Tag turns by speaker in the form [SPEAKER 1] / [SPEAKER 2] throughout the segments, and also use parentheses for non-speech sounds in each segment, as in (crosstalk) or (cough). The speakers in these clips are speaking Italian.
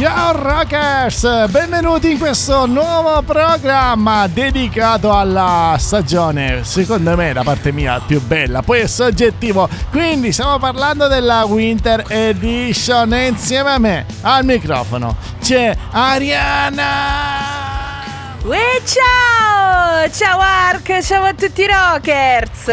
[SPEAKER 1] Ciao Rockers, benvenuti in questo nuovo programma dedicato alla stagione, secondo me da parte mia più bella, poi è soggettivo, quindi stiamo parlando della Winter Edition e insieme a me al microfono c'è Ariana!
[SPEAKER 2] Uè, ciao! Ciao Ark, ciao a tutti i rockers!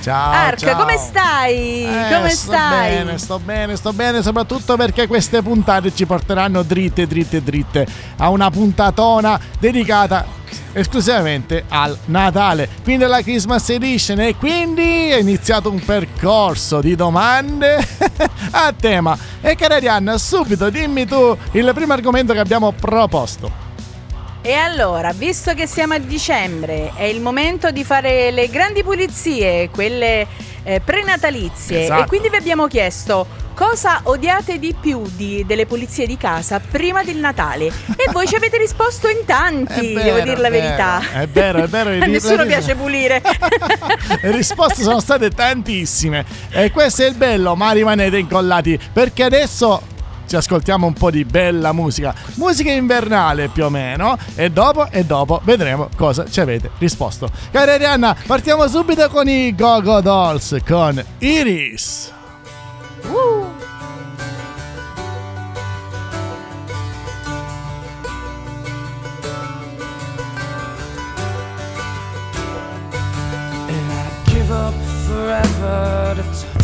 [SPEAKER 1] Ciao!
[SPEAKER 2] Ark,
[SPEAKER 1] ciao.
[SPEAKER 2] come stai?
[SPEAKER 1] Eh,
[SPEAKER 2] come
[SPEAKER 1] sto
[SPEAKER 2] stai?
[SPEAKER 1] bene, sto bene, sto bene, soprattutto perché queste puntate ci porteranno dritte, dritte, dritte a una puntatona dedicata esclusivamente al Natale, quindi alla Christmas Edition e quindi è iniziato un percorso di domande (laughs) a tema. E cara Arianna, subito dimmi tu il primo argomento che abbiamo proposto.
[SPEAKER 2] E allora, visto che siamo a dicembre, è il momento di fare le grandi pulizie, quelle eh, prenatalizie.
[SPEAKER 1] Esatto.
[SPEAKER 2] E quindi vi abbiamo chiesto cosa odiate di più di- delle pulizie di casa prima del Natale. E voi ci avete risposto in tanti,
[SPEAKER 1] È
[SPEAKER 2] devo
[SPEAKER 1] vero,
[SPEAKER 2] dire la
[SPEAKER 1] è
[SPEAKER 2] verità.
[SPEAKER 1] vero, è vero, è vero, (laughs)
[SPEAKER 2] A nessuno piace pulire. (laughs)
[SPEAKER 1] Le risposte sono state tantissime e questo è il bello, ma rimanete incollati perché adesso ci ascoltiamo un po' di bella musica, musica invernale più o meno e dopo e dopo vedremo cosa ci avete risposto. Cara Arianna, partiamo subito con i Go Go Dolls con Iris.
[SPEAKER 2] Uh.
[SPEAKER 3] Forever to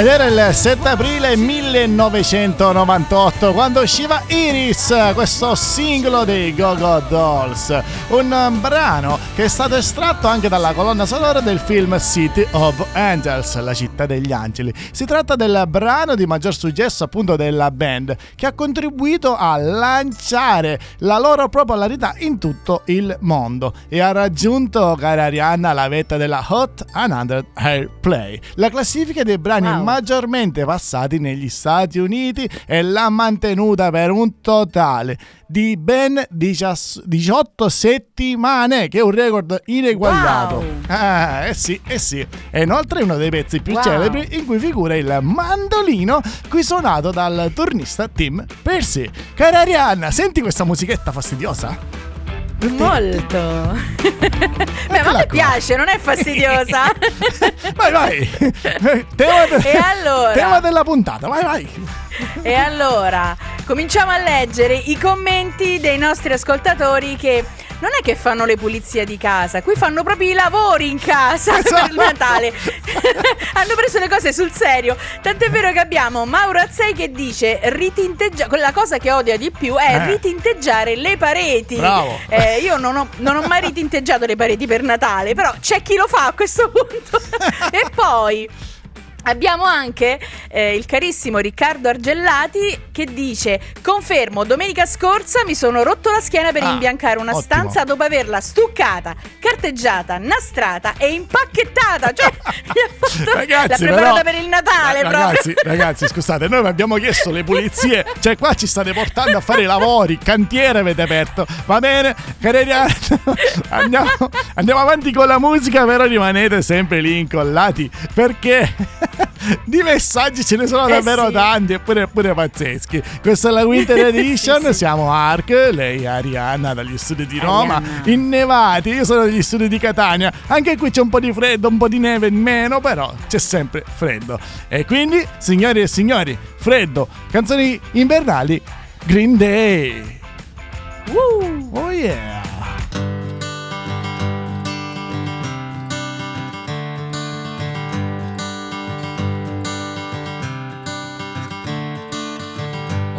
[SPEAKER 1] Ed era il 7 aprile 1998 quando usciva Iris, questo singolo dei Go Go Dolls, un brano che è stato estratto anche dalla colonna sonora del film City of Angels, la città degli angeli. Si tratta del brano di maggior successo appunto della band che ha contribuito a lanciare la loro popolarità in tutto il mondo e ha raggiunto, cara Arianna, la vetta della Hot 100 Airplay, la classifica dei brani wow maggiormente passati negli Stati Uniti e l'ha mantenuta per un totale di ben 18 settimane, che è un record ineguagliato. Wow. Ah, eh sì, eh sì. E inoltre è uno dei pezzi più wow. celebri in cui figura il mandolino qui suonato dal turnista Tim Percy. Cara Arianna, senti questa musichetta fastidiosa?
[SPEAKER 2] Molto. (laughs) Beh, ma mi piace, non è fastidiosa. (laughs)
[SPEAKER 1] vai, vai. (laughs) Tema, de- e allora? tema della puntata, vai, vai.
[SPEAKER 2] E allora, cominciamo a leggere i commenti dei nostri ascoltatori che non è che fanno le pulizie di casa, qui fanno proprio i lavori in casa esatto. per il Natale. Hanno preso le cose sul serio. Tant'è vero che abbiamo Mauro Azzei che dice ritinteggiare. Quella cosa che odia di più è eh. ritinteggiare le pareti.
[SPEAKER 1] Bravo.
[SPEAKER 2] Eh, io non ho, non ho mai ritinteggiato le pareti per Natale, però c'è chi lo fa a questo punto. (laughs) e poi. Abbiamo anche eh, il carissimo Riccardo Argellati che dice: Confermo, domenica scorsa mi sono rotto la schiena per ah, imbiancare una ottimo. stanza dopo averla stuccata, carteggiata, nastrata e impacchettata. Cioè, (laughs) ragazzi, l'ha preparata però, per il Natale.
[SPEAKER 1] Ragazzi, ragazzi, scusate, noi abbiamo chiesto le pulizie, cioè qua ci state portando a fare i lavori, cantiere avete aperto. Va bene, cari andiamo, andiamo avanti con la musica, però rimanete sempre lì incollati perché di messaggi ce ne sono eh davvero sì. tanti eppure, eppure pazzeschi. Questa è la Winter (laughs) Edition, sì, siamo Ark, lei è Arianna dagli studi di Roma, Arianna. innevati, io sono dagli studi di Catania. Anche qui c'è un po' di freddo, un po' di neve in meno, però c'è sempre freddo. E quindi, signori e signori, freddo, canzoni invernali, Green Day. Woo! Oh yeah!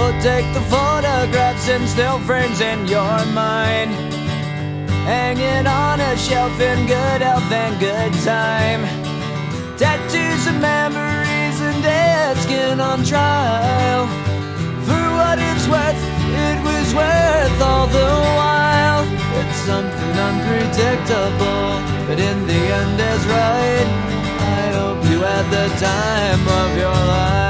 [SPEAKER 4] So take the photographs and still frames in your mind. Hanging on a shelf in good health and good time. Tattoos of memories and dead skin on trial. For what it's worth, it was worth all the while. It's something unpredictable, but in the end is right. I hope you had the time of your life.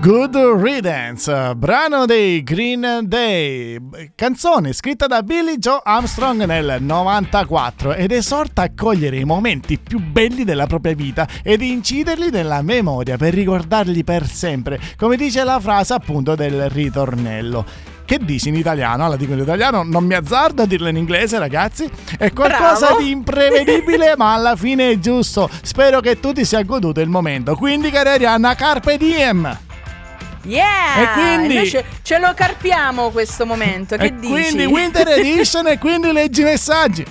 [SPEAKER 1] Good Riddance, brano dei Green Day, canzone scritta da Billy Joe Armstrong nel 94 ed esorta a cogliere i momenti più belli della propria vita ed inciderli nella memoria per ricordarli per sempre, come dice la frase appunto del ritornello. Che dici in italiano? La dico in italiano, non mi azzardo a dirla in inglese, ragazzi. È qualcosa
[SPEAKER 2] Bravo.
[SPEAKER 1] di imprevedibile, (laughs) ma alla fine è giusto. Spero che tu ti sia goduto il momento. Quindi, cara Arianna, Carpe Diem!
[SPEAKER 2] Yeah!
[SPEAKER 1] E quindi-
[SPEAKER 2] Noi ce, ce lo carpiamo questo momento. Che
[SPEAKER 1] e
[SPEAKER 2] dici?
[SPEAKER 1] quindi Winter (laughs) Edition e quindi leggi i messaggi.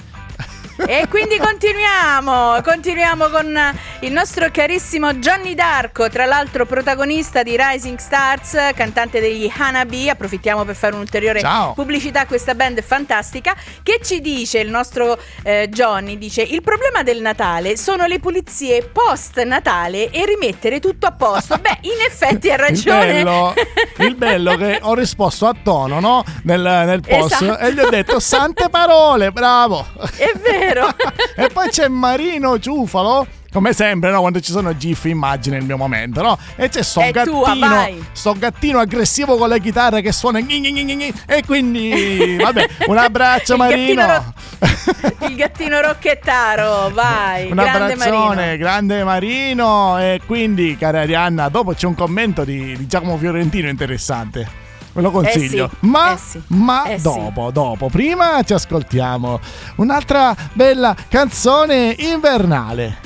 [SPEAKER 2] E quindi continuiamo, continuiamo con il nostro carissimo Johnny Darko, tra l'altro protagonista di Rising Stars, cantante degli Hanabi, approfittiamo per fare un'ulteriore
[SPEAKER 1] Ciao.
[SPEAKER 2] pubblicità a questa band fantastica, che ci dice il nostro eh, Johnny, dice il problema del Natale sono le pulizie post Natale e rimettere tutto a posto. (laughs) Beh, in effetti ha
[SPEAKER 1] Il
[SPEAKER 2] ragione.
[SPEAKER 1] bello, il bello che ho risposto a tono, no? Nel, nel post
[SPEAKER 2] Esatto.
[SPEAKER 1] e gli ho detto sante parole, bravo.
[SPEAKER 2] È vero. (laughs)
[SPEAKER 1] e poi c'è Marino Ciufalo. Come sempre, no? Quando ci sono GIF, immagine il mio momento, no? E c'è sto
[SPEAKER 2] È
[SPEAKER 1] gattino,
[SPEAKER 2] tua,
[SPEAKER 1] sto gattino aggressivo con le chitarre che suona gni gni gni e quindi, vabbè, un abbraccio (laughs)
[SPEAKER 2] Il gattino
[SPEAKER 1] Marino. (laughs)
[SPEAKER 2] Il gattino rocchettaro, vai.
[SPEAKER 1] Un
[SPEAKER 2] grande
[SPEAKER 1] abbraccione,
[SPEAKER 2] Marino.
[SPEAKER 1] grande Marino. E quindi, cara Arianna, dopo c'è un commento di, di Giacomo Fiorentino interessante. Ve lo consiglio.
[SPEAKER 2] Eh sì,
[SPEAKER 1] ma
[SPEAKER 2] eh sì,
[SPEAKER 1] ma
[SPEAKER 2] eh sì.
[SPEAKER 1] dopo, dopo. Prima ci ascoltiamo un'altra bella canzone invernale.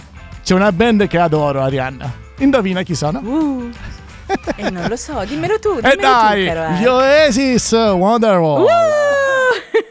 [SPEAKER 1] C'è una band che adoro, Arianna. Indovina chi sono?
[SPEAKER 2] Uh. E non lo so, dimmelo tu,
[SPEAKER 1] E
[SPEAKER 2] dimmelo
[SPEAKER 1] dai,
[SPEAKER 2] tu,
[SPEAKER 1] gli Oasis Wonderwall.
[SPEAKER 2] Uh. (laughs)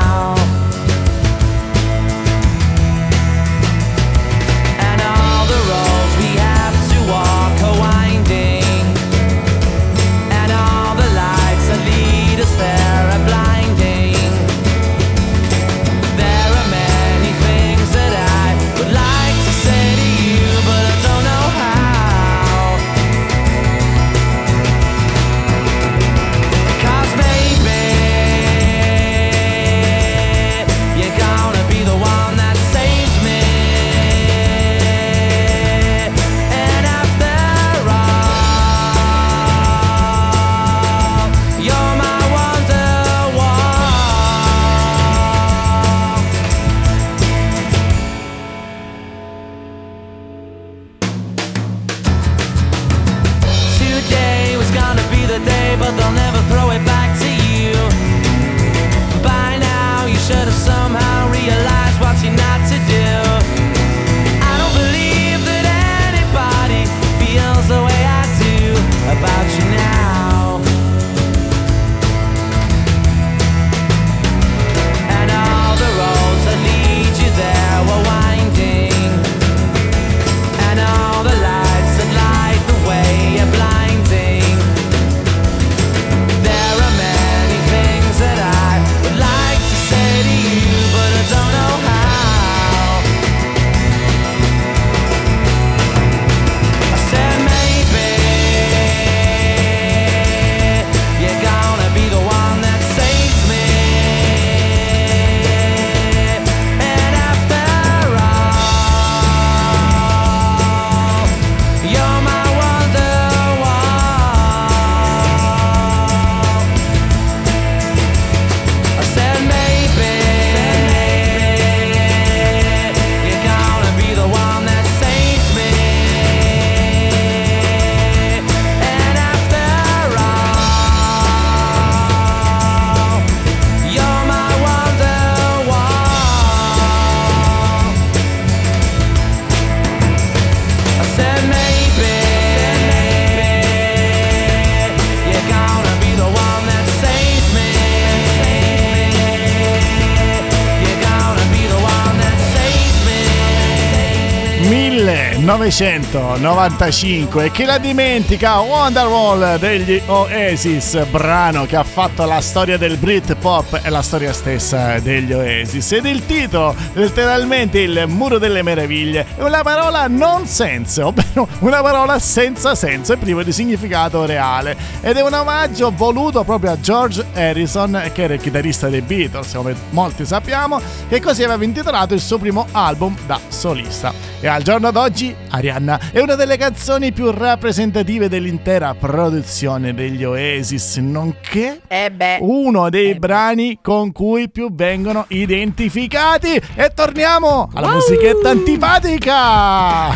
[SPEAKER 1] 1995 e chi la dimentica? Wonderwall degli Oasis, brano che ha fatto la storia del Britpop e la storia stessa degli Oasis. Ed il titolo letteralmente il muro delle meraviglie è una parola nonsense, (laughs) ovvero una parola senza senso e privo di significato reale. Ed è un omaggio voluto proprio a George Harrison che era il chitarrista dei Beatles come molti sappiamo che così aveva intitolato il suo primo album da solista. E al giorno d'oggi Arianna è una delle canzoni più rappresentative dell'intera produzione degli Oasis, nonché
[SPEAKER 2] Eh
[SPEAKER 1] uno dei
[SPEAKER 2] Eh
[SPEAKER 1] brani con cui più vengono identificati. E torniamo alla
[SPEAKER 2] Wow!
[SPEAKER 1] musichetta antipatica. (laughs)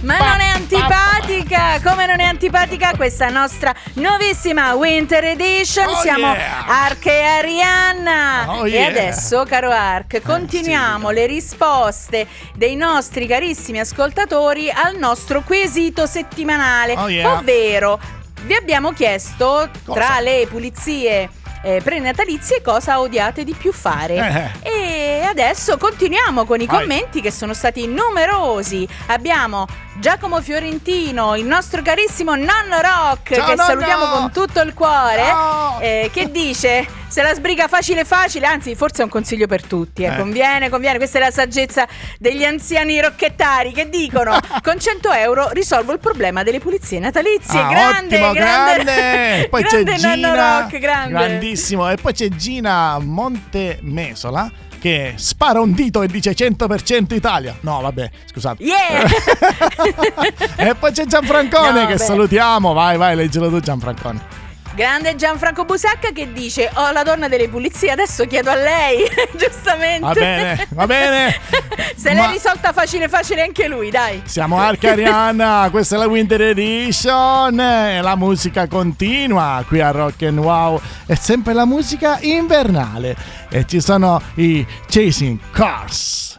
[SPEAKER 2] Ma non è antipatica! Come non è antipatica questa nostra nuovissima Winter Edition?
[SPEAKER 1] Oh,
[SPEAKER 2] Siamo
[SPEAKER 1] yeah!
[SPEAKER 2] Ark e Arianna.
[SPEAKER 1] Oh,
[SPEAKER 2] e
[SPEAKER 1] yeah!
[SPEAKER 2] adesso, caro Ark, continuiamo
[SPEAKER 1] sì.
[SPEAKER 2] le risposte dei nostri carissimi ascoltatori al nostro quesito settimanale.
[SPEAKER 1] Oh, yeah!
[SPEAKER 2] Ovvero, vi abbiamo chiesto
[SPEAKER 1] Cosa?
[SPEAKER 2] tra le pulizie eh, prenatalizie cosa odiate di più fare.
[SPEAKER 1] Eh.
[SPEAKER 2] E adesso continuiamo con i
[SPEAKER 1] Vai.
[SPEAKER 2] commenti che sono stati numerosi. Abbiamo Giacomo Fiorentino, il nostro carissimo nonno Rock,
[SPEAKER 1] Ciao,
[SPEAKER 2] che
[SPEAKER 1] nonno!
[SPEAKER 2] salutiamo con tutto il cuore, eh, che dice se la sbriga facile facile, anzi forse è un consiglio per tutti, eh,
[SPEAKER 1] Eh.
[SPEAKER 2] conviene, conviene, questa è la saggezza degli anziani rocchettari che dicono (laughs) con 100 euro risolvo il problema delle pulizie natalizie.
[SPEAKER 1] Ah,
[SPEAKER 2] grande,
[SPEAKER 1] ottimo,
[SPEAKER 2] grande,
[SPEAKER 1] grande. (laughs) Poi
[SPEAKER 2] grande
[SPEAKER 1] c'è Gina,
[SPEAKER 2] Rock, grande.
[SPEAKER 1] grandissimo. E poi c'è Gina Montemesola che spara un dito e dice 100% Italia. No, vabbè, scusate.
[SPEAKER 2] Yeah! (laughs)
[SPEAKER 1] e poi c'è Gianfrancone
[SPEAKER 2] No,
[SPEAKER 1] che salutiamo. Vai, vai, leggilo tu Gianfrancone.
[SPEAKER 2] Grande Gianfranco Busacca che dice: Ho la donna delle pulizie, adesso chiedo a lei. (laughs) Giustamente.
[SPEAKER 1] Va bene, va bene. (laughs)
[SPEAKER 2] Se
[SPEAKER 1] Ma-
[SPEAKER 2] l'è risolta facile, facile anche lui, dai.
[SPEAKER 1] Siamo Arcariana, questa è la Winter Edition la musica continua qui a Rock and Wow. È sempre la musica invernale e ci sono i Chasing Cars.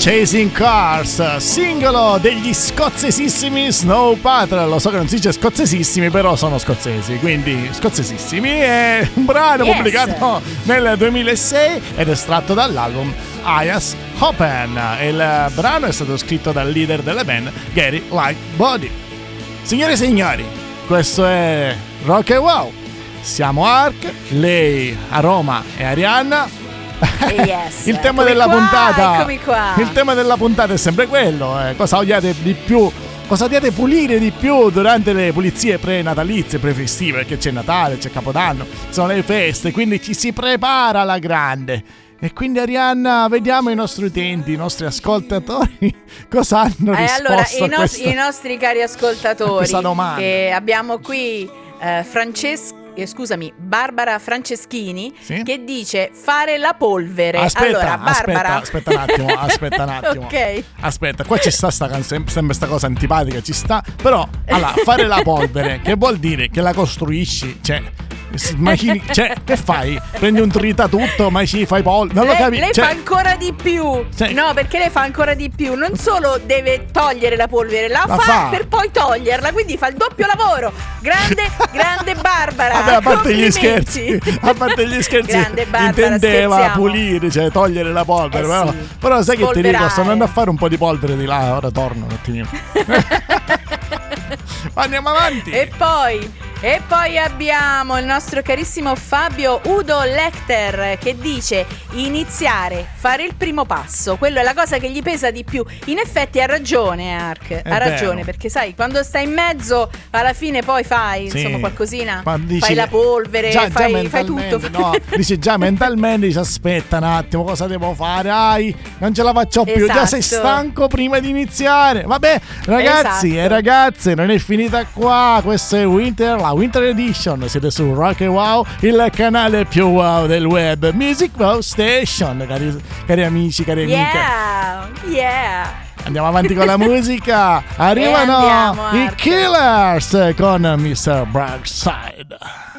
[SPEAKER 1] Chasing Cars, singolo degli scozzesissimi Snow Patrol. Lo so che non si dice scozzesissimi, però sono scozzesi, quindi scozzesissimi. È un brano
[SPEAKER 2] Yes.
[SPEAKER 1] pubblicato nel 2006 ed estratto dall'album Ayas Open. Il brano è stato scritto dal leader della band, Gary Lightbody. Signore e signori, questo è Rock and Wow. Siamo Ark, lei a Roma e Arianna. (laughs)
[SPEAKER 2] Eh, yes.
[SPEAKER 1] Il tema
[SPEAKER 2] Eccomi
[SPEAKER 1] della
[SPEAKER 2] qua,
[SPEAKER 1] puntata. Il tema della puntata è sempre quello. eh. Cosa odiate di più? Cosa odiate pulire di più durante le pulizie pre-natalizie, pre-festive? Perché c'è Natale, c'è Capodanno, sono le feste, quindi ci si prepara alla grande. E quindi Arianna, vediamo i nostri utenti, i nostri ascoltatori (laughs) cosa hanno
[SPEAKER 2] Eh, allora, i, nos-
[SPEAKER 1] questa-
[SPEAKER 2] i nostri cari ascoltatori, (laughs) che abbiamo qui eh, Francesco. Eh, scusami, Barbara Franceschini
[SPEAKER 1] Sì?
[SPEAKER 2] che dice fare la polvere.
[SPEAKER 1] Aspetta,
[SPEAKER 2] allora, Barbara.
[SPEAKER 1] aspetta, aspetta un attimo, aspetta un (laughs) attimo.
[SPEAKER 2] ok.
[SPEAKER 1] Aspetta, qua ci sta sta canzone, sembra sta cosa antipatica, ci sta. Però, allora, fare la polvere, che vuol dire che la costruisci, cioè. Macini- cioè, che fai? Prendi un tritatutto, ma ci fai polvere. Non lo
[SPEAKER 2] lei,
[SPEAKER 1] capisco.
[SPEAKER 2] lei
[SPEAKER 1] Cioè,
[SPEAKER 2] fa ancora di più.
[SPEAKER 1] Sì.
[SPEAKER 2] No, perché lei fa ancora di più. Non solo deve togliere la polvere, la,
[SPEAKER 1] La
[SPEAKER 2] fa,
[SPEAKER 1] fa.
[SPEAKER 2] per poi toglierla. Quindi fa il doppio lavoro. Grande, (laughs) grande Barbara.
[SPEAKER 1] Vabbè, a parte gli scherzi, a parte gli scherzi,
[SPEAKER 2] Grande Barbara,
[SPEAKER 1] intendeva
[SPEAKER 2] scherziamo.
[SPEAKER 1] pulire, cioè togliere la polvere.
[SPEAKER 2] Eh
[SPEAKER 1] però,
[SPEAKER 2] sì,
[SPEAKER 1] però sai che ti dico, sto andando a fare un po' di polvere di là, ora torno un attimino. (laughs) Andiamo avanti.
[SPEAKER 2] E poi, e poi abbiamo il nostro carissimo Fabio Udo Lecter che dice iniziare, fare il primo passo, quello è la cosa che gli pesa di più. In effetti ha ragione Ark, ha
[SPEAKER 1] vero.
[SPEAKER 2] ragione perché sai, quando stai in mezzo alla fine poi fai
[SPEAKER 1] Sì.
[SPEAKER 2] insomma qualcosina,
[SPEAKER 1] dici-
[SPEAKER 2] fai la polvere,
[SPEAKER 1] già- già
[SPEAKER 2] fai, fai
[SPEAKER 1] mentalmente,
[SPEAKER 2] tutto.
[SPEAKER 1] No, (laughs) dici già mentalmente, dici aspetta un attimo, cosa devo fare? Ai, non ce la faccio più, già sei
[SPEAKER 2] Esatto.
[SPEAKER 1] stanco prima di iniziare. Vabbè, ragazzi
[SPEAKER 2] Esatto.
[SPEAKER 1] e ragazze, non è finita qua. Questo è Winter, la Winter Edition. Siete su Rock and Wow, il canale più wow del web, Music Wow Station, cari, cari amici, cari amiche.
[SPEAKER 2] Yeah, yeah.
[SPEAKER 1] Andiamo avanti con la (laughs) musica. Arrivano
[SPEAKER 2] andiamo,
[SPEAKER 1] i. Killers con Mr. Brightside.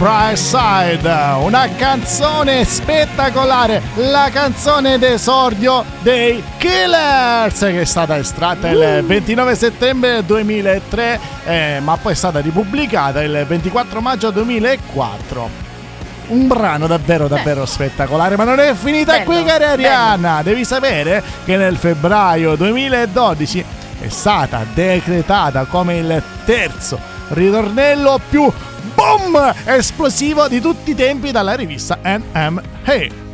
[SPEAKER 1] Mr. Brightside, una canzone spettacolare, la canzone d'esordio dei Killers che è stata estratta il 29 settembre 2003 eh, ma poi è stata ripubblicata il 24 maggio 2004 un brano davvero davvero spettacolare ma non è finita
[SPEAKER 2] Bello,
[SPEAKER 1] qui cara Arianna. Devi sapere che nel febbraio 2012 è stata decretata come il terzo ritornello più boom esplosivo di tutti i tempi dalla rivista NMA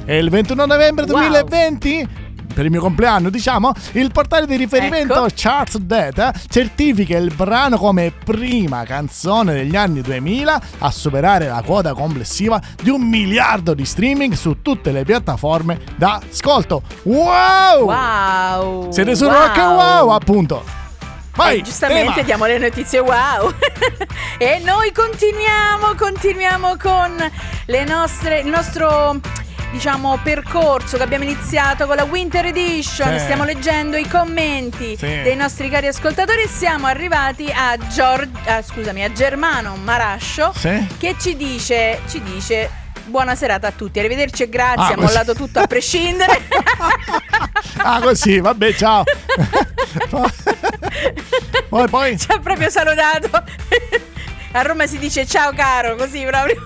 [SPEAKER 1] e il 21 novembre
[SPEAKER 2] Wow.
[SPEAKER 1] 2020 per il mio compleanno, diciamo, il portale di riferimento
[SPEAKER 2] Ecco.
[SPEAKER 1] Charts Data certifica il brano come prima canzone degli anni 2000 a superare la quota complessiva di un miliardo di streaming su tutte le piattaforme da ascolto. Wow!
[SPEAKER 2] Wow!
[SPEAKER 1] Siete su
[SPEAKER 2] wow.
[SPEAKER 1] Rock and Wow, appunto. Vai,
[SPEAKER 2] Eh, giustamente
[SPEAKER 1] tema.
[SPEAKER 2] diamo le notizie wow. (laughs) e noi continuiamo, continuiamo con le nostre, il nostro diciamo percorso che abbiamo iniziato con la Winter Edition.
[SPEAKER 1] Sì.
[SPEAKER 2] Stiamo leggendo i commenti
[SPEAKER 1] Sì.
[SPEAKER 2] dei nostri cari ascoltatori e siamo arrivati a Gior- ah, scusami, a Germano Marascio
[SPEAKER 1] Sì?
[SPEAKER 2] che ci dice ci dice Buona serata a tutti, arrivederci e grazie,
[SPEAKER 1] Ah,
[SPEAKER 2] ha mollato tutto a prescindere. (laughs)
[SPEAKER 1] Ah, così, vabbè, ciao. (laughs) poi, poi.
[SPEAKER 2] ci ha proprio salutato. A Roma si dice ciao caro, così proprio.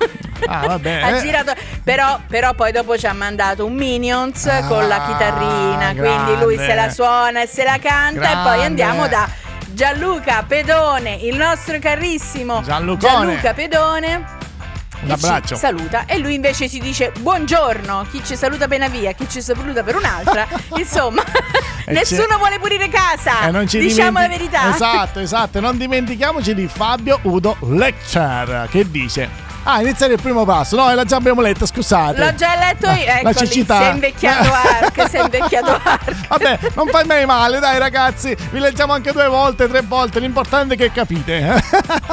[SPEAKER 1] Ah, vabbè.
[SPEAKER 2] ha
[SPEAKER 1] eh.
[SPEAKER 2] girato, però, però poi dopo ci ha mandato un Minions
[SPEAKER 1] Ah,
[SPEAKER 2] con la chitarrina, quindi lui
[SPEAKER 1] grande.
[SPEAKER 2] se la suona e se la canta e poi
[SPEAKER 1] Grande.
[SPEAKER 2] andiamo da Gianluca Pedone, il nostro carissimo
[SPEAKER 1] Gianlucone.
[SPEAKER 2] Gianluca Pedone.
[SPEAKER 1] Un abbraccio.
[SPEAKER 2] Ci saluta e lui invece ci dice buongiorno, chi ci saluta appena via, chi ci saluta per un'altra. (laughs) Insomma, (laughs) nessuno
[SPEAKER 1] c'è-
[SPEAKER 2] vuole pulire casa.
[SPEAKER 1] E non ci
[SPEAKER 2] diciamo la
[SPEAKER 1] dimenti-
[SPEAKER 2] verità.
[SPEAKER 1] Esatto, esatto. Non dimentichiamoci di Fabio Udo Leccer che dice: Ah, iniziare il primo passo. No, la già abbiamo letto, scusate.
[SPEAKER 2] L'ho già letto io, (laughs)
[SPEAKER 1] La
[SPEAKER 2] ecco lì,
[SPEAKER 1] cecità.
[SPEAKER 2] si è invecchiato (laughs) Ark, è invecchiato Ark. (laughs)
[SPEAKER 1] Vabbè, non fai mai male, dai ragazzi. Vi leggiamo anche due volte, tre volte. L'importante è che capite. eh.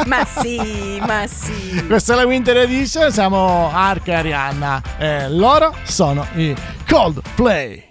[SPEAKER 2] Ma sì, ma sì.
[SPEAKER 1] Questa è la Winter Edition. Siamo Ark e Arianna. E loro sono i Coldplay.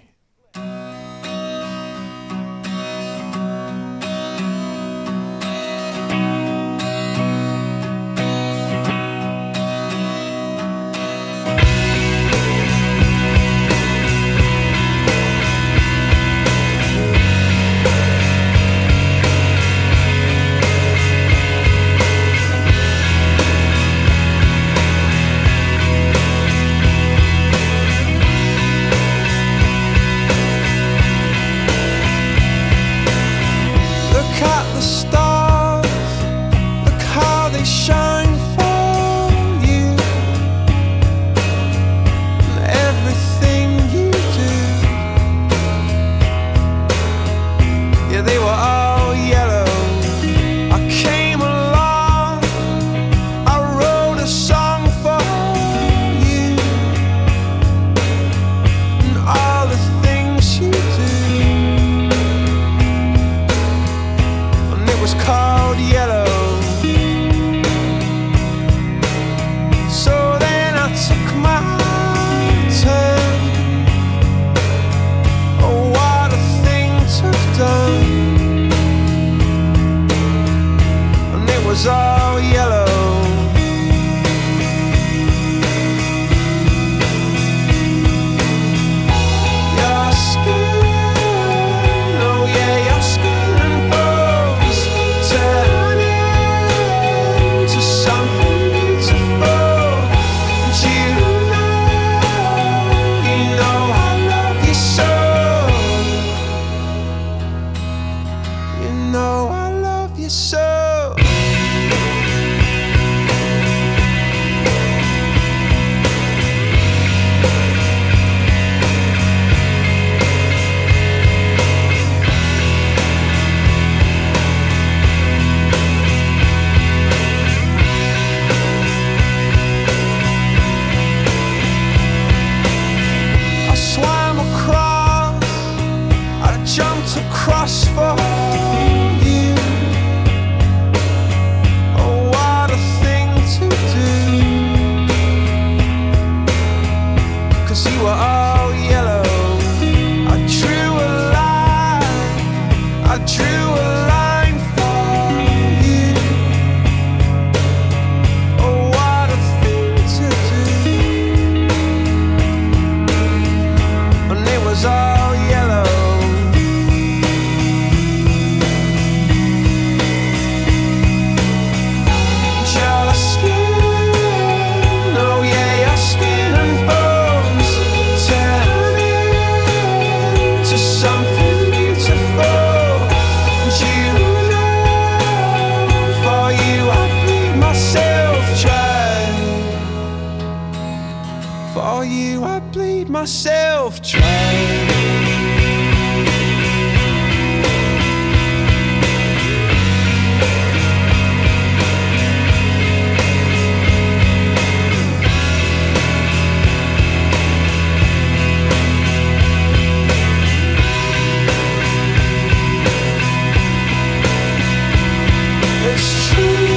[SPEAKER 3] It's true.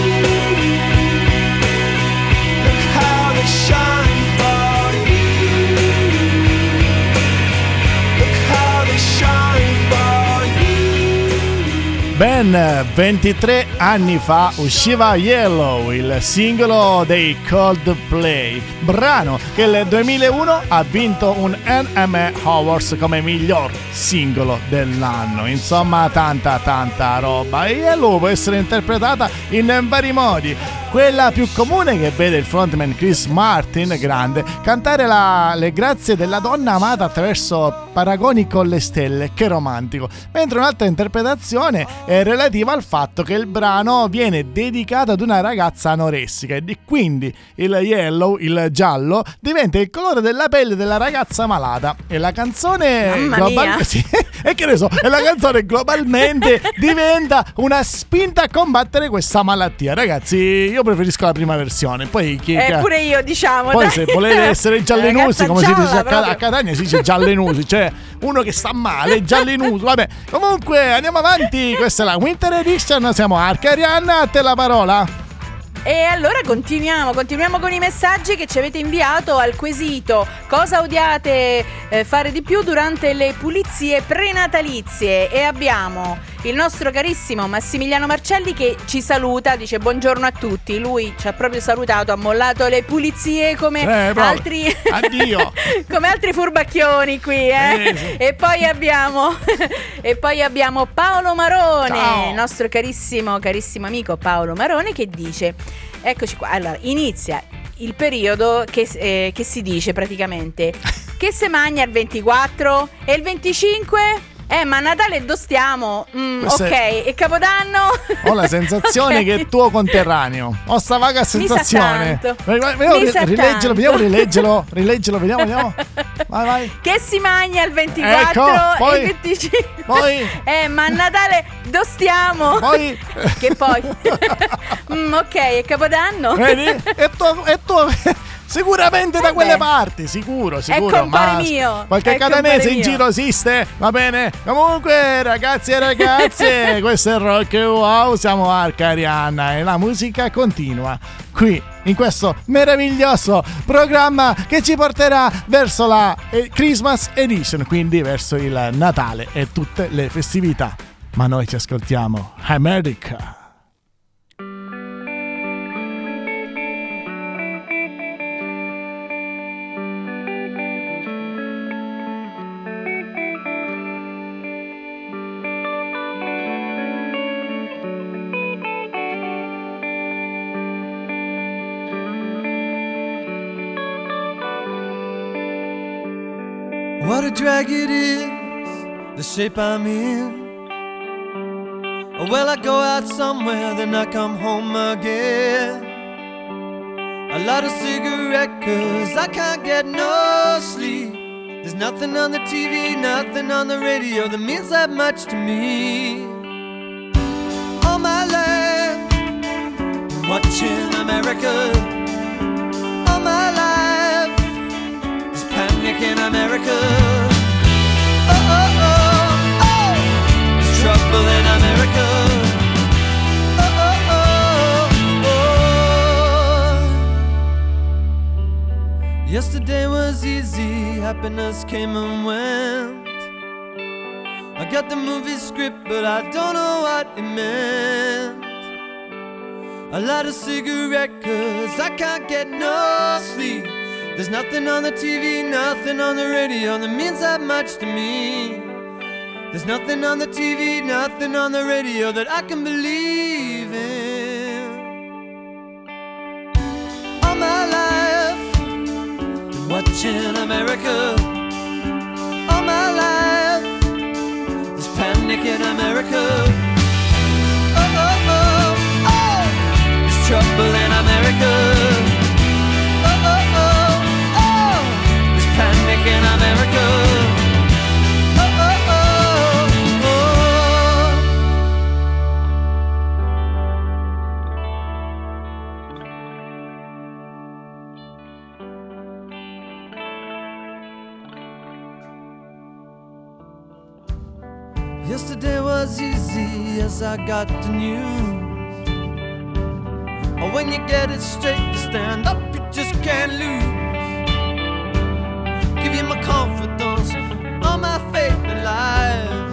[SPEAKER 1] Ben 23 anni fa usciva Yellow, il singolo dei Coldplay, brano che nel 2001 ha vinto un NME Awards come miglior singolo dell'anno. Insomma, tanta tanta roba. E Yellow può essere interpretata in vari modi. Quella più comune che vede il frontman Chris Martin, grande, cantare la- le grazie della donna amata attraverso paragoni con le stelle, che romantico. Mentre un'altra interpretazione è relativa al fatto che il brano viene dedicato ad una ragazza anoressica e di- quindi il yellow, il giallo, diventa il colore della pelle della ragazza malata. E la canzone
[SPEAKER 2] mia. (laughs)
[SPEAKER 1] sì, e che ne so, e la canzone globalmente diventa una spinta a combattere questa malattia. Ragazzi, io preferisco la prima versione. Poi chi
[SPEAKER 2] Eh, pure io, diciamo.
[SPEAKER 1] poi
[SPEAKER 2] dai.
[SPEAKER 1] se volete essere (laughs) giallenusi, come si dice a, a Catania, si dice giallenusi, cioè uno che sta male, giallenuso. Vabbè, comunque andiamo avanti. Questa è la Winter Edition. Siamo a Arcarianna, a te la parola.
[SPEAKER 2] E allora continuiamo, continuiamo con i messaggi che ci avete inviato al quesito cosa odiate eh, fare di più durante le pulizie prenatalizie e abbiamo il nostro carissimo Massimiliano Marcelli che ci saluta, dice buongiorno a tutti, lui ci ha proprio salutato, ha mollato le pulizie come
[SPEAKER 1] Eh,
[SPEAKER 2] altri (laughs)
[SPEAKER 1] Addio.
[SPEAKER 2] come altri furbacchioni qui, eh?
[SPEAKER 1] Eh, sì.
[SPEAKER 2] E poi abbiamo (laughs) e poi abbiamo Paolo Marone,
[SPEAKER 1] Ciao.
[SPEAKER 2] il nostro carissimo carissimo amico Paolo Marone che dice Eccoci qua. Allora, inizia il periodo che, eh, che si dice praticamente (laughs) che se magna il 24 e il 25 eh, ma Natale dove stiamo? Mm, ok,
[SPEAKER 1] è-
[SPEAKER 2] e Capodanno?
[SPEAKER 1] Ho la sensazione (laughs)
[SPEAKER 2] Ok.
[SPEAKER 1] che è tuo conterraneo. Ho sta vaga sensazione. Vediamo,
[SPEAKER 2] Mi sa
[SPEAKER 1] rileggelo, vediamo, rileggelo, rileggelo, vediamo, vediamo. (laughs) Vai, vai.
[SPEAKER 2] Che si magna il 24
[SPEAKER 1] Ecco, poi-
[SPEAKER 2] e il 25
[SPEAKER 1] poi- (laughs)
[SPEAKER 2] Eh, ma Natale dove stiamo?
[SPEAKER 1] Poi
[SPEAKER 2] Che poi? Mm, ok, e Capodanno?
[SPEAKER 1] Vedi? E tuo, e tuo Sicuramente da
[SPEAKER 2] Eh
[SPEAKER 1] quelle parti, sicuro, sicuro.
[SPEAKER 2] compare
[SPEAKER 1] ma
[SPEAKER 2] mio,
[SPEAKER 1] Qualche
[SPEAKER 2] è
[SPEAKER 1] catanese in
[SPEAKER 2] mio.
[SPEAKER 1] giro esiste, va bene? Comunque, ragazzi e ragazze, (laughs) questo è Rock Wow, siamo a Arcarianna e la musica continua qui in questo meraviglioso programma che ci porterà verso la eh, Christmas Edition, quindi verso il Natale e tutte le festività. Ma noi ci ascoltiamo America.
[SPEAKER 4] A drag it is, the shape I'm in. Well, I go out somewhere, then I come home again. I light a cigarette, cause I can't get no sleep. There's nothing on the TV, nothing on the radio that means that much to me. All my life, watching America. All my life. In America. Oh, oh, oh, oh. There's trouble in America. Oh, oh, oh, oh. Yesterday was easy, happiness came and went. I got the movie script, but I don't know what it meant. I light a cigarette cause I can't get no sleep. There's nothing on the TV, nothing on the radio that means that much to me. There's nothing on the TV, nothing on the radio that I can believe in. All my life, been watching America. All my life, there's panic in America. Oh, oh, oh, oh. There's trouble in as I got the news. When you get it straight, you stand up, you just can't lose. Give you my confidence, all my faith in life.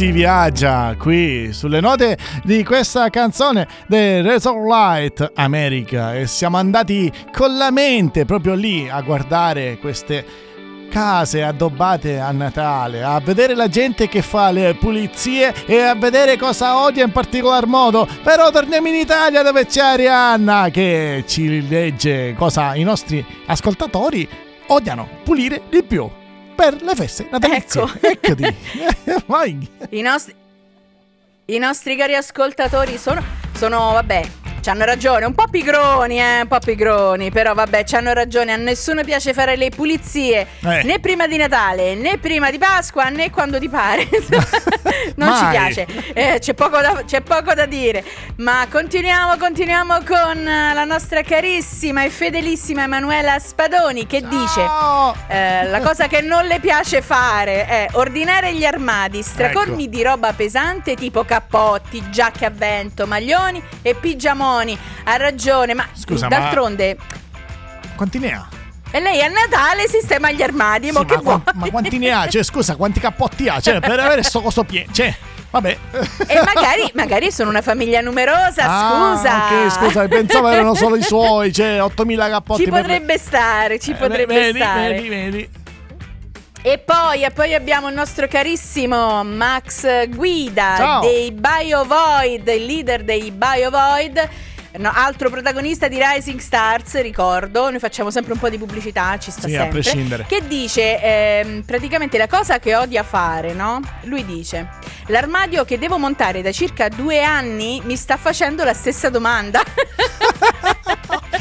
[SPEAKER 1] Si viaggia qui sulle note di questa canzone The Razor Light America e siamo andati con la mente proprio lì a guardare queste case addobbate a Natale, a vedere la gente che fa le pulizie e a vedere cosa odia in particolar modo. Però torniamo in Italia dove c'è Arianna che ci legge cosa i nostri ascoltatori odiano pulire di più per le feste natalizie.
[SPEAKER 2] Ecco.
[SPEAKER 1] Eccoti. Vai. (laughs)
[SPEAKER 2] I nostri, I nostri cari ascoltatori sono, sono vabbè, ci hanno ragione, un po' pigroni, eh, un po' pigroni, però vabbè, ci hanno ragione, a nessuno piace fare le pulizie,
[SPEAKER 1] Eh.
[SPEAKER 2] né prima di Natale, né prima di Pasqua, né quando ti pare. (laughs) non ci piace, Eh, c'è, poco da, c'è poco da dire, ma continuiamo, continuiamo con eh, la nostra carissima e fedelissima Emanuela Spadoni che dice...
[SPEAKER 1] Oh.
[SPEAKER 2] Eh, la cosa che non le piace fare è ordinare gli armadi stracolmi
[SPEAKER 1] Ecco.
[SPEAKER 2] di roba pesante tipo cappotti, giacche a vento, maglioni e pigiamoni. Ha ragione, ma
[SPEAKER 1] Scusa, ma-
[SPEAKER 2] d'altronde
[SPEAKER 1] Quanti ne ha?
[SPEAKER 2] e lei a Natale sistema gli armadi,
[SPEAKER 1] Sì,
[SPEAKER 2] che
[SPEAKER 1] ma, quan-
[SPEAKER 2] vuoi?
[SPEAKER 1] ma quanti ne ha? Cioè, scusa, quanti cappotti ha? Cioè, per avere sto coso pieno. Cioè, vabbè.
[SPEAKER 2] E magari, magari sono una famiglia numerosa,
[SPEAKER 1] Ah,
[SPEAKER 2] scusa.
[SPEAKER 1] Ok, scusa, pensavo erano solo i suoi, cioè 8000 cappotti.
[SPEAKER 2] Ci
[SPEAKER 1] per-
[SPEAKER 2] potrebbe stare, ci
[SPEAKER 1] Eh,
[SPEAKER 2] potrebbe
[SPEAKER 1] vedi,
[SPEAKER 2] stare.
[SPEAKER 1] Vedi, vedi.
[SPEAKER 2] E poi, e poi abbiamo il nostro carissimo Max Guida
[SPEAKER 1] Ciao.
[SPEAKER 2] dei BioVoid, il leader dei BioVoid. No, altro protagonista di Rising Stars, ricordo, noi facciamo sempre un po' di pubblicità, ci sta
[SPEAKER 1] Sì, a
[SPEAKER 2] sempre.
[SPEAKER 1] prescindere.
[SPEAKER 2] Che dice ehm, praticamente la cosa che odia fare, no? Lui dice: L'armadio che devo montare da circa due anni mi sta facendo la stessa domanda. (laughs)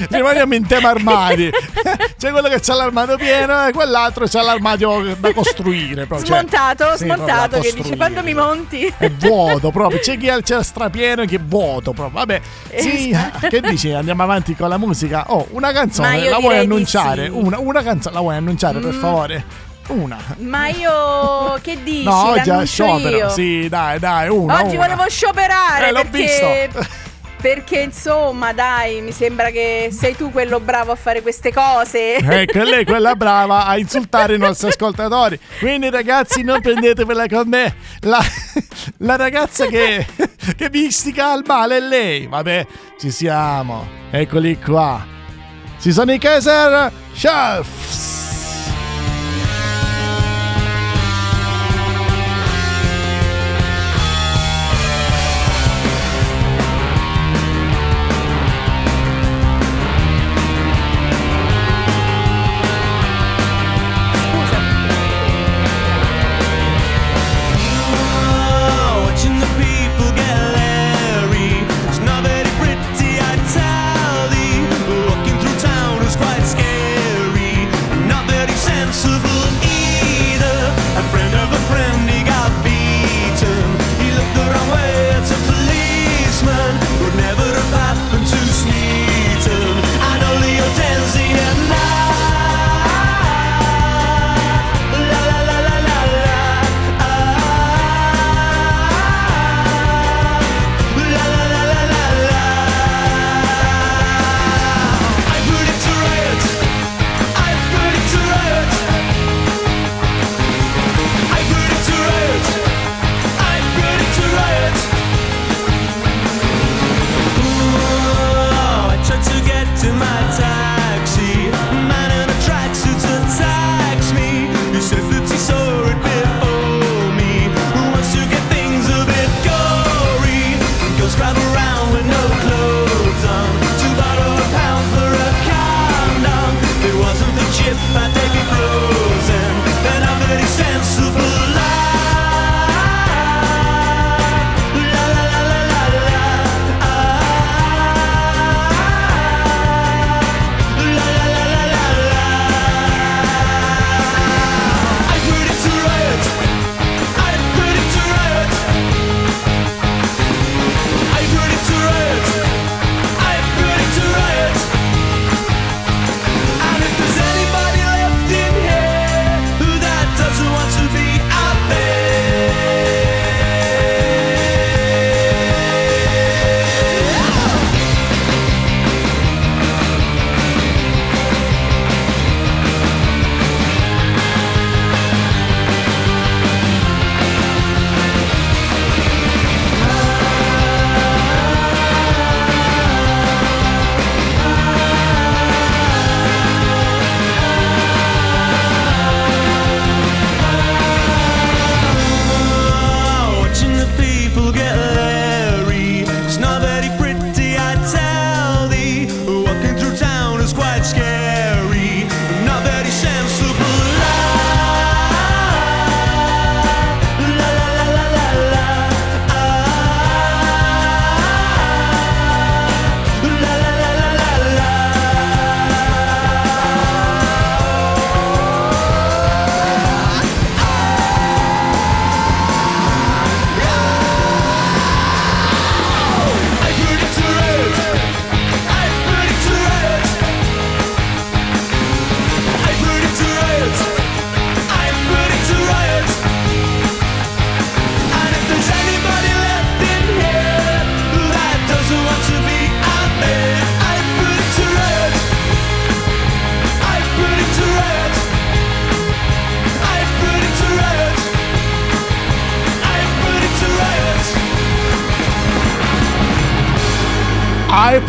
[SPEAKER 1] Rimaniamo in tema armadi. (laughs) C'è quello che c'ha l'armadio pieno e quell'altro c'ha l'armadio da costruire. proprio, cioè,
[SPEAKER 2] smontato,
[SPEAKER 1] da
[SPEAKER 2] smontato, che dice. Quando mi monti?
[SPEAKER 1] È vuoto proprio, c'è chi ha il strapieno e chi è vuoto proprio. Vabbè, sì,
[SPEAKER 2] Esatto.
[SPEAKER 1] che dici? Andiamo avanti con la musica. Oh, una canzone, la vuoi annunciare?
[SPEAKER 2] sì.
[SPEAKER 1] Una, una canzone, la vuoi annunciare per
[SPEAKER 2] Mm.
[SPEAKER 1] favore? Una.
[SPEAKER 2] Ma io che dici?
[SPEAKER 1] No, oggi è sciopero.
[SPEAKER 2] io.
[SPEAKER 1] Sì, dai, dai, una.
[SPEAKER 2] Oggi
[SPEAKER 1] una.
[SPEAKER 2] volevo scioperare
[SPEAKER 1] Eh, l'ho
[SPEAKER 2] perché,
[SPEAKER 1] visto. (laughs)
[SPEAKER 2] perché insomma dai mi sembra che sei tu quello bravo a fare queste cose
[SPEAKER 1] Ecco, lei quella brava a insultare i nostri ascoltatori. Quindi, ragazzi, non prendetevela con me. La, la ragazza che, che vi istiga al male è lei. Vabbè, ci siamo. Eccoli qua. Ci sono i Kaiser Chefs.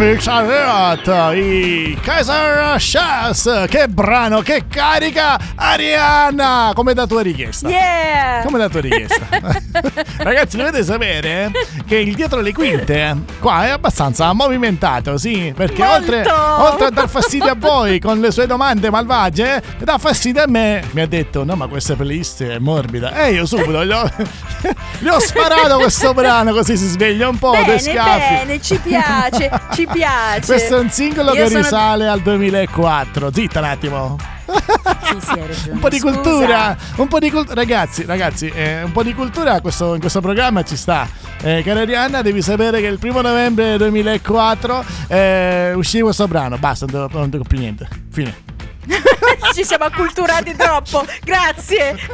[SPEAKER 1] Picture It, i Kaiser Chefs. Che brano, che carica, Arianna, come da tua richiesta.
[SPEAKER 2] Yeah!
[SPEAKER 1] Come da tua richiesta. (laughs) Ragazzi, dovete sapere che il dietro le quinte qua è abbastanza movimentato, sì, perché oltre, oltre a dar fastidio a voi con le sue domande malvagie, dà fastidio a me. Mi ha detto, no, ma questa playlist è morbida. E io subito gli ho, (laughs) gli ho sparato questo brano così si sveglia un po',
[SPEAKER 2] Bene, bene, ci piace, ci piace.
[SPEAKER 1] Questo è un singolo
[SPEAKER 2] Io
[SPEAKER 1] che
[SPEAKER 2] sono-
[SPEAKER 1] risale al 2004. Zitta un attimo.
[SPEAKER 2] Sì, sì, hai ragione.
[SPEAKER 1] Un po' di
[SPEAKER 2] Scusa.
[SPEAKER 1] cultura, un po' di cultura, ragazzi, ragazzi, eh, un po' di cultura questo- in questo programma ci sta. Eh, cara Arianna, devi sapere che il primo novembre 2004 eh, uscì questo brano. Basta, non devo, non dico più niente. Fine. (laughs)
[SPEAKER 2] Ci siamo acculturati troppo. Grazie. (laughs)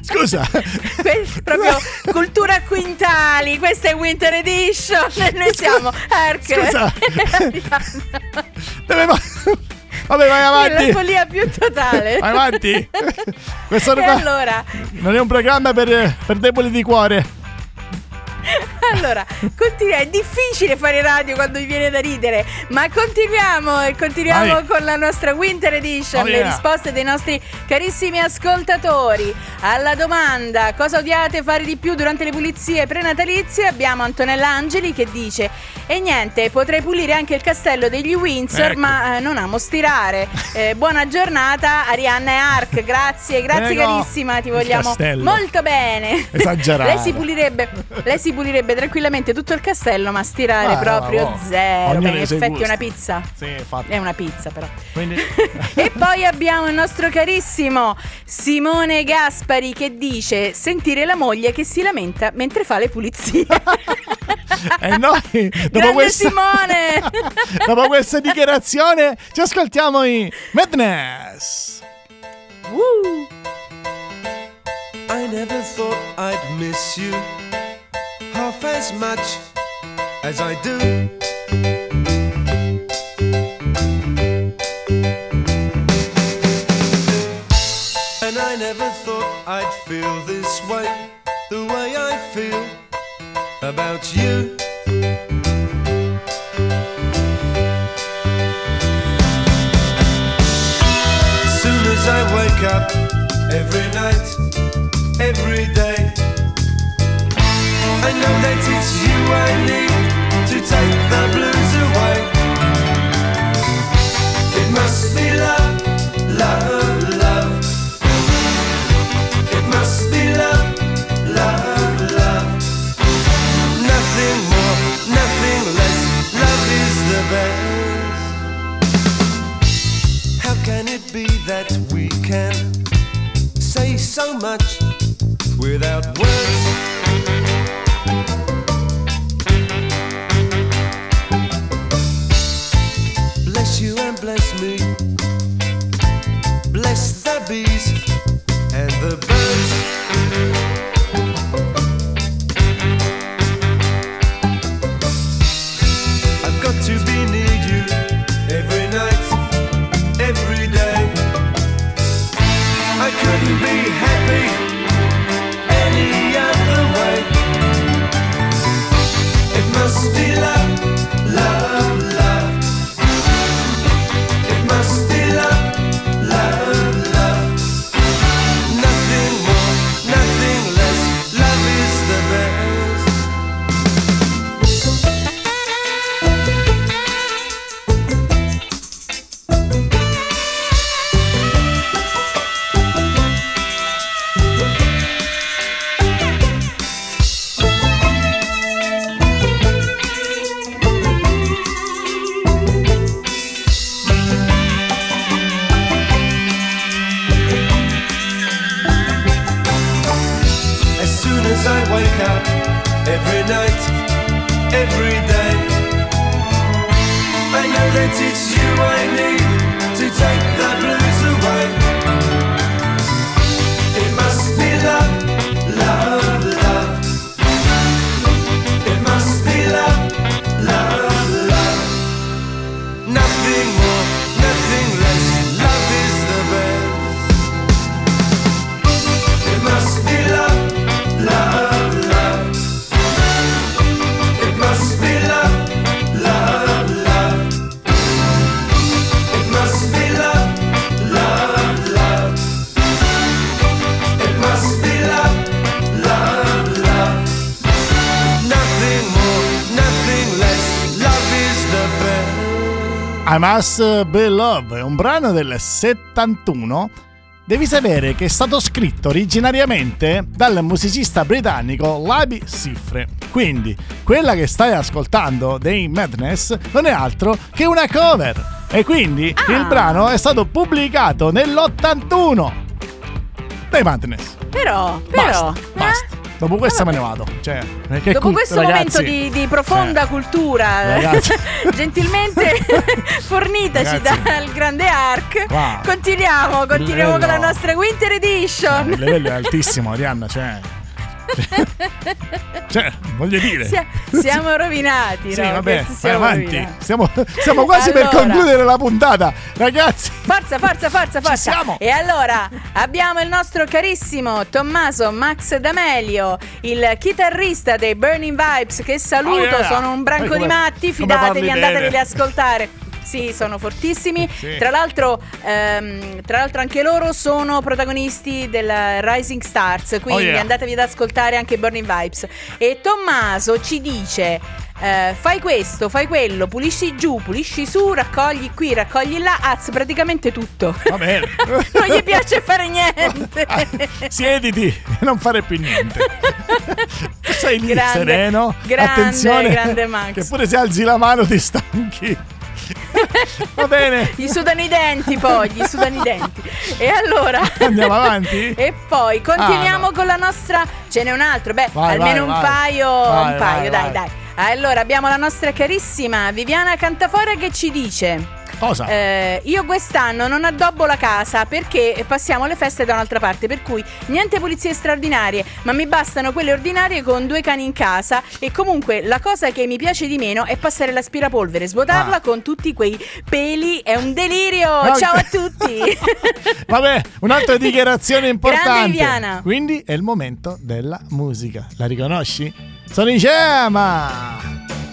[SPEAKER 1] Scusa,
[SPEAKER 2] Que- proprio cultura quintali. Questa è Winter Edition. Noi siamo Herc.
[SPEAKER 1] Scusa. (laughs) Dove va- Vabbè, vai
[SPEAKER 2] La
[SPEAKER 1] avanti.
[SPEAKER 2] follia più totale.
[SPEAKER 1] Vai avanti. (laughs) Questo
[SPEAKER 2] E
[SPEAKER 1] qua
[SPEAKER 2] allora,
[SPEAKER 1] non è un programma per, per deboli di cuore. (laughs)
[SPEAKER 2] allora, continua, è difficile fare radio quando mi viene da ridere, ma continuiamo e continuiamo
[SPEAKER 1] Vai.
[SPEAKER 2] con la nostra Winter Edition,
[SPEAKER 1] Oh,
[SPEAKER 2] le
[SPEAKER 1] yeah.
[SPEAKER 2] risposte dei nostri carissimi ascoltatori. Alla domanda cosa odiate fare di più durante le pulizie prenatalizie abbiamo Antonella Angeli che dice e niente, potrei pulire anche il castello degli Windsor,
[SPEAKER 1] Ecco.
[SPEAKER 2] ma eh, non amo stirare. (laughs) Eh, buona giornata Arianna e Ark, grazie, grazie
[SPEAKER 1] Prego.
[SPEAKER 2] carissima, ti vogliamo molto bene.
[SPEAKER 1] Esagerata. (laughs)
[SPEAKER 2] lei si pulirebbe, lei si pulirebbe tranquillamente tutto il castello, ma stirare
[SPEAKER 1] Ah,
[SPEAKER 2] proprio
[SPEAKER 1] oh.
[SPEAKER 2] zero.
[SPEAKER 1] Ognuno
[SPEAKER 2] in effetti è una pizza.
[SPEAKER 1] Sì, infatti.
[SPEAKER 2] È una pizza, però.
[SPEAKER 1] Quindi (laughs)
[SPEAKER 2] e poi abbiamo il nostro carissimo Simone Gaspari che dice sentire la moglie che si lamenta mentre fa le pulizie. (laughs)
[SPEAKER 1] E noi, dopo questa,
[SPEAKER 2] Simone! (laughs)
[SPEAKER 1] dopo questa dichiarazione, ci ascoltiamo i Madness.
[SPEAKER 2] Uh.
[SPEAKER 4] I never thought I'd miss you as much as I do. And I never thought I'd feel this way, the way I feel about you. Soon as I wake up, every night, every day, I know that it's you I need to take the blues away. It must be love, I Must Be Love è un brano del 71. Devi sapere che è stato scritto originariamente dal musicista britannico Labi Siffre. Quindi, quella che stai ascoltando dei Madness non è altro che una cover. E quindi
[SPEAKER 2] Ah.
[SPEAKER 4] il brano è stato pubblicato nell'81 dei Madness.
[SPEAKER 2] Però, però,
[SPEAKER 4] Basta,
[SPEAKER 2] eh?
[SPEAKER 4] basta. Dopo questo me ne vado. Cioè, eh, che
[SPEAKER 2] Dopo
[SPEAKER 4] cul-
[SPEAKER 2] questo
[SPEAKER 4] ragazzi,
[SPEAKER 2] momento di, di profonda
[SPEAKER 4] cioè,
[SPEAKER 2] cultura, (laughs) gentilmente (laughs) fornitaci
[SPEAKER 4] Ragazzi.
[SPEAKER 2] dal grande Arc,
[SPEAKER 4] Wow.
[SPEAKER 2] continuiamo, continuiamo con la nostra Winter Edition.
[SPEAKER 4] il livello è altissimo, Arianna, cioè. (laughs) cioè, voglio dire.
[SPEAKER 2] Sia- siamo rovinati,
[SPEAKER 4] Sì,
[SPEAKER 2] no?
[SPEAKER 4] vabbè, vai
[SPEAKER 2] siamo
[SPEAKER 4] avanti.
[SPEAKER 2] rovinati.
[SPEAKER 4] Stiamo, stiamo quasi per
[SPEAKER 2] Allora.
[SPEAKER 4] concludere la puntata. Ragazzi,
[SPEAKER 2] Forza, forza, forza, forza.
[SPEAKER 4] siamo.
[SPEAKER 2] E allora abbiamo il nostro carissimo Tommaso Max D'Amelio, il chitarrista dei Burning Vibes, che saluto,
[SPEAKER 4] Oh, yeah.
[SPEAKER 2] sono un branco
[SPEAKER 4] Eh,
[SPEAKER 2] di
[SPEAKER 4] come-
[SPEAKER 2] matti, fidatevi, andateli ad ascoltare. Sì, sono fortissimi.
[SPEAKER 4] Sì.
[SPEAKER 2] Tra, l'altro, ehm, tra l'altro anche loro sono protagonisti del Rising Stars, quindi
[SPEAKER 4] Oh, yeah.
[SPEAKER 2] andatevi ad ascoltare anche Burning Vibes. E Tommaso ci dice... eh, fai questo, fai quello, pulisci giù, pulisci su, raccogli qui, raccogli là, azz, praticamente tutto.
[SPEAKER 4] va bene. (laughs)
[SPEAKER 2] non gli piace fare niente.
[SPEAKER 4] Siediti e non fare più niente. Sei lì
[SPEAKER 2] Grande,
[SPEAKER 4] sereno.
[SPEAKER 2] grande,
[SPEAKER 4] Attenzione.
[SPEAKER 2] grande Max.
[SPEAKER 4] Che pure se alzi la mano ti stanchi. Va bene. (laughs)
[SPEAKER 2] Gli sudano i denti poi, gli sudano i denti. E allora... (laughs)
[SPEAKER 4] Andiamo avanti? (laughs)
[SPEAKER 2] E poi continuiamo
[SPEAKER 4] Ah, no.
[SPEAKER 2] con la nostra... Ce n'è un altro, beh,
[SPEAKER 4] Vai,
[SPEAKER 2] almeno
[SPEAKER 4] vai,
[SPEAKER 2] un
[SPEAKER 4] vai.
[SPEAKER 2] paio, un paio, dai, dai. Allora, abbiamo la nostra carissima Viviana Cantafora che ci dice...
[SPEAKER 4] Cosa?
[SPEAKER 2] Eh, io quest'anno non addobbo la casa perché passiamo le feste da un'altra parte, per cui niente pulizie straordinarie, ma mi bastano quelle ordinarie con due cani in casa e comunque la cosa che mi piace di meno è passare l'aspirapolvere, svuotarla
[SPEAKER 4] Ah.
[SPEAKER 2] con tutti quei peli, è un delirio.
[SPEAKER 4] Ok.
[SPEAKER 2] Ciao a (laughs) tutti. (laughs)
[SPEAKER 4] Vabbè, un'altra dichiarazione importante. Quindi è il momento della musica. La riconosci? Sono in Gema!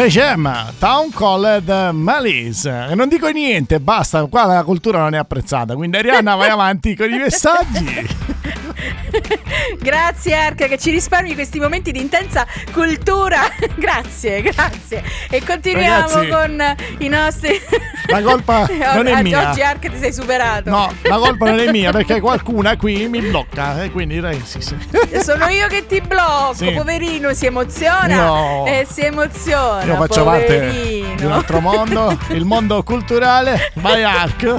[SPEAKER 1] The
[SPEAKER 4] Gem, Town Called Malice. E non dico niente, basta. Qua la cultura non è apprezzata. Quindi, Arianna, vai avanti con i messaggi. (laughs)
[SPEAKER 2] grazie Arca che ci risparmi questi momenti di intensa cultura. (laughs) grazie, grazie. E continuiamo
[SPEAKER 1] Ragazzi,
[SPEAKER 2] con i nostri...
[SPEAKER 1] la colpa (laughs) non è mia.
[SPEAKER 2] Oggi Arca ti sei superato.
[SPEAKER 1] No, la colpa non è mia (laughs) perché qualcuna qui mi blocca e quindi dai, sì, sì.
[SPEAKER 2] Sono io che ti blocco,
[SPEAKER 1] Sì.
[SPEAKER 2] poverino, si emoziona.
[SPEAKER 1] No.
[SPEAKER 2] Eh, si emoziona.
[SPEAKER 1] Io faccio parte
[SPEAKER 2] poverino.
[SPEAKER 1] di un altro mondo, il mondo culturale. Vai Ark.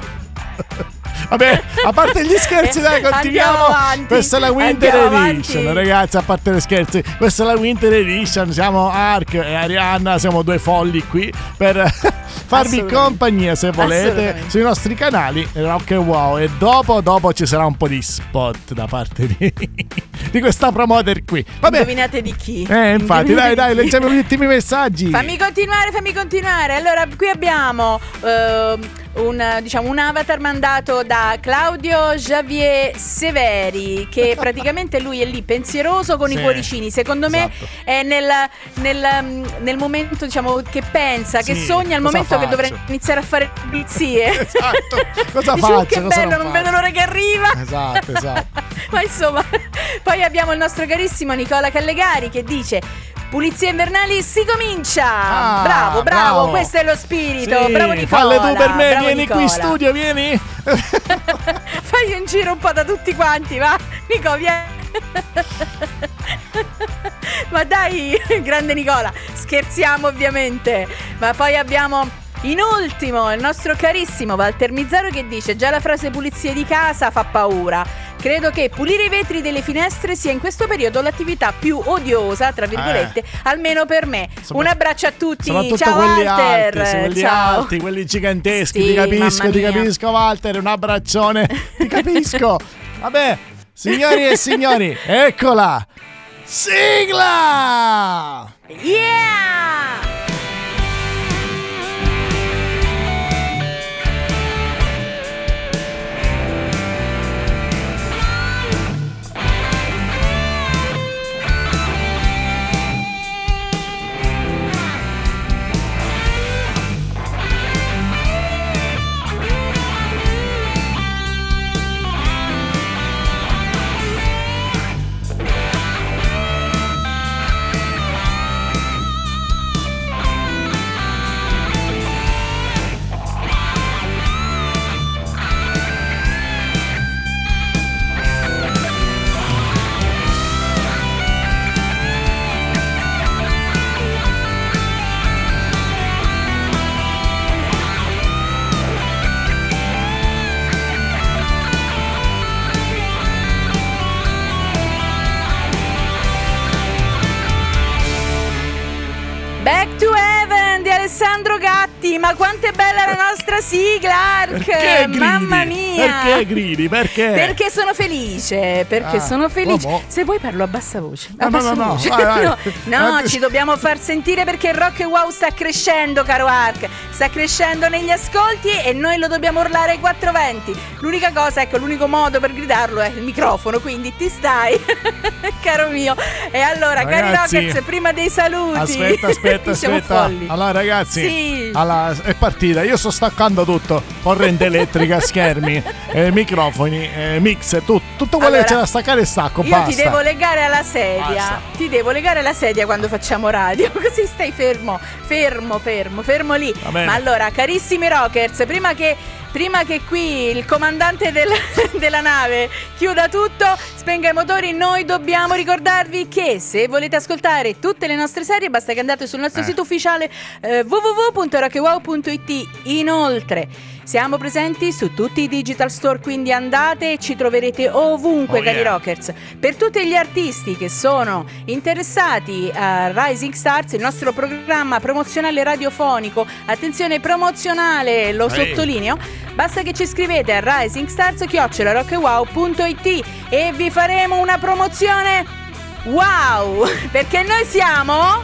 [SPEAKER 1] Vabbè, a parte gli scherzi, dai, continuiamo.
[SPEAKER 2] Avanti.
[SPEAKER 1] Questa è la Winter Edition,
[SPEAKER 2] avanti.
[SPEAKER 1] ragazzi. A parte gli scherzi, questa è la Winter Edition. Siamo Ark e Arianna, siamo due folli qui per farvi compagnia se volete sui nostri canali Rock and Wow. E dopo, dopo ci sarà un po' di spot da parte di, di questa promoter qui. Vabbè,
[SPEAKER 2] Indovinate di chi?
[SPEAKER 1] eh, infatti, dai,
[SPEAKER 2] Indovinate
[SPEAKER 1] dai, leggiamo gli ultimi messaggi.
[SPEAKER 2] Fammi continuare, fammi continuare. Allora, qui abbiamo ehm, un, diciamo, un avatar mandato da Claudio Javier Severi, che (laughs) praticamente lui è lì pensieroso con
[SPEAKER 1] Sì,
[SPEAKER 2] i cuoricini. Secondo me
[SPEAKER 1] esatto.
[SPEAKER 2] è nel, nel, mm, nel momento diciamo, che pensa, che
[SPEAKER 1] Sì,
[SPEAKER 2] sogna il momento che dovrà
[SPEAKER 1] faccio?
[SPEAKER 2] iniziare a fare pulizie. (laughs)
[SPEAKER 1] Esatto, cosa (laughs)
[SPEAKER 2] Dici, "Oh,
[SPEAKER 1] faccio?
[SPEAKER 2] Che
[SPEAKER 1] Cosa
[SPEAKER 2] bello,
[SPEAKER 1] non
[SPEAKER 2] non
[SPEAKER 1] faccio?"
[SPEAKER 2] vedo l'ora che arriva.
[SPEAKER 1] Esatto, esatto.
[SPEAKER 2] Ma insomma, poi abbiamo il nostro carissimo Nicola Callegari che dice. Pulizie invernali si comincia!
[SPEAKER 1] Ah,
[SPEAKER 2] bravo, bravo,
[SPEAKER 1] bravo.
[SPEAKER 2] questo è lo spirito.
[SPEAKER 1] Sì,
[SPEAKER 2] bravo Nicola.
[SPEAKER 1] Falle tu per me,
[SPEAKER 2] bravo
[SPEAKER 1] vieni qui in
[SPEAKER 2] Nicola.
[SPEAKER 1] studio, vieni. (laughs)
[SPEAKER 2] Fai un giro un po' da tutti quanti, va? Nico, vieni. (laughs) Ma dai, grande Nicola, scherziamo ovviamente. Ma poi abbiamo in ultimo il nostro carissimo Walter Mizzaro che dice già la frase pulizie di casa fa paura. Credo che pulire i vetri delle finestre sia in questo periodo l'attività più odiosa, tra virgolette, almeno per me.
[SPEAKER 1] Sopra-
[SPEAKER 2] Un abbraccio a tutti.
[SPEAKER 1] Eh. Soprattutto
[SPEAKER 2] Ciao
[SPEAKER 1] quelli
[SPEAKER 2] Walter.
[SPEAKER 1] alti, quelli
[SPEAKER 2] Ciao.
[SPEAKER 1] alti, quelli giganteschi.
[SPEAKER 2] Sì,
[SPEAKER 1] ti capisco, ti capisco, Walter. Un abbraccione. ti (laughs) capisco. Vabbè, signori e signori, eccola. Sigla!
[SPEAKER 2] Yeah! La nostra sigla, Ark!
[SPEAKER 1] Perché gridi?
[SPEAKER 2] Mamma mia!
[SPEAKER 1] Perché gridi? Perché?
[SPEAKER 2] Perché sono felice, perché
[SPEAKER 1] Ah,
[SPEAKER 2] sono felice.
[SPEAKER 1] vabbè.
[SPEAKER 2] Se vuoi parlo a bassa voce. A
[SPEAKER 1] No, no,
[SPEAKER 2] bassa
[SPEAKER 1] no, no,
[SPEAKER 2] voce.
[SPEAKER 1] vai, vai. (laughs)
[SPEAKER 2] no, no, ci dobbiamo far sentire perché il Rock and Wow sta crescendo, caro Ark. Sta crescendo negli ascolti e noi lo dobbiamo urlare ai 420. L'unica cosa, ecco, l'unico modo per gridarlo è il microfono, quindi ti stai, (laughs) caro mio. E allora,
[SPEAKER 1] Ragazzi,
[SPEAKER 2] cari Rockers, prima dei saluti.
[SPEAKER 1] Aspetta, aspetta, (laughs) aspetta.
[SPEAKER 2] folli.
[SPEAKER 1] Allora, ragazzi,
[SPEAKER 2] Sì.
[SPEAKER 1] allora, è partita. Io sto staccando tutto: corrente elettrica, schermi, (laughs) eh, microfoni, eh, mix, tu- tutto quello
[SPEAKER 2] Allora,
[SPEAKER 1] che c'è da staccare, stacco.
[SPEAKER 2] Io
[SPEAKER 1] basta.
[SPEAKER 2] ti devo legare alla sedia.
[SPEAKER 1] Basta.
[SPEAKER 2] Ti devo legare alla sedia quando facciamo radio. (laughs) Così stai fermo, fermo, fermo, fermo lì. Ma allora, carissimi rockers, prima che, prima che qui il comandante del- (laughs) della nave chiuda tutto, spenga i motori, noi dobbiamo ricordarvi che se volete ascoltare tutte le nostre serie, basta che andate sul nostro
[SPEAKER 1] Eh.
[SPEAKER 2] sito ufficiale eh, www.rockywow.it. Inoltre. Siamo presenti su tutti i digital store, quindi andate e ci troverete ovunque,
[SPEAKER 1] Oh,
[SPEAKER 2] cari
[SPEAKER 1] yeah.
[SPEAKER 2] rockers. Per tutti gli artisti che sono interessati a Rising Stars, il nostro programma promozionale radiofonico, attenzione promozionale, lo
[SPEAKER 1] Ehi.
[SPEAKER 2] sottolineo, basta che ci scrivete a risingstars.it e vi faremo una promozione wow, (laughs) perché noi siamo...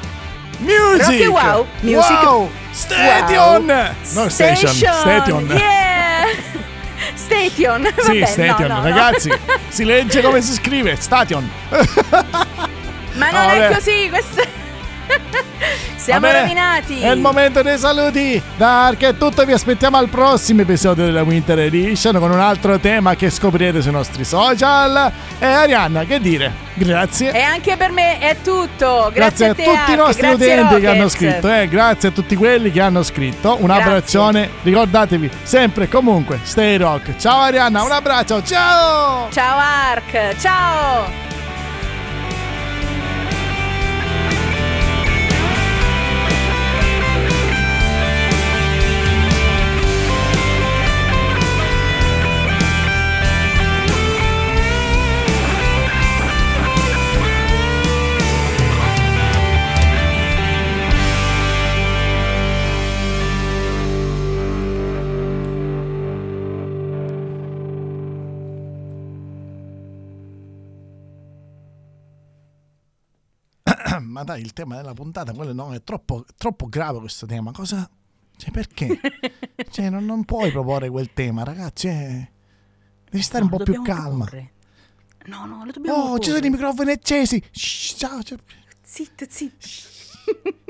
[SPEAKER 1] Music!
[SPEAKER 2] Rocky Wow, music-
[SPEAKER 1] Wow! Station!
[SPEAKER 2] Wow.
[SPEAKER 1] No, station. Station.
[SPEAKER 2] Yeah! (laughs) Station.
[SPEAKER 1] Sì,
[SPEAKER 2] Vabbè,
[SPEAKER 1] Station,
[SPEAKER 2] no, no.
[SPEAKER 1] ragazzi, si legge come si scrive, Station. (laughs)
[SPEAKER 2] Ma
[SPEAKER 1] No,
[SPEAKER 2] non è così, questo Siamo rovinati.
[SPEAKER 1] È il momento dei saluti. Dark è tutto, vi aspettiamo al prossimo episodio della Winter Edition con un altro tema che scoprirete sui nostri social. E Arianna, che dire? Grazie.
[SPEAKER 2] E anche per me è tutto.
[SPEAKER 1] Grazie,
[SPEAKER 2] Grazie,
[SPEAKER 1] a
[SPEAKER 2] te,
[SPEAKER 1] tutti i
[SPEAKER 2] Ark,
[SPEAKER 1] nostri
[SPEAKER 2] grazie
[SPEAKER 1] utenti che hanno
[SPEAKER 2] Rockets.
[SPEAKER 1] scritto, eh, grazie a tutti quelli che hanno scritto. Un
[SPEAKER 2] Grazie.
[SPEAKER 1] abbraccione, ricordatevi sempre e comunque, stay rock. Ciao Arianna, un abbraccio, ciao!
[SPEAKER 2] Ciao Ark, ciao.
[SPEAKER 1] Ma dai, il tema della puntata, quello no, è troppo, troppo grave questo tema. Cosa? Cioè, perché? (laughs) cioè, non, non puoi proporre quel tema, ragazzi. eh. Devi stare
[SPEAKER 2] No,
[SPEAKER 1] un po' più calma.
[SPEAKER 2] proporre. No, no, lo dobbiamo
[SPEAKER 1] Oh, ci sono i
[SPEAKER 2] proporre.
[SPEAKER 1] microfoni accesi. Shh, ciao, ciao.
[SPEAKER 2] Zitto, zitto. (laughs)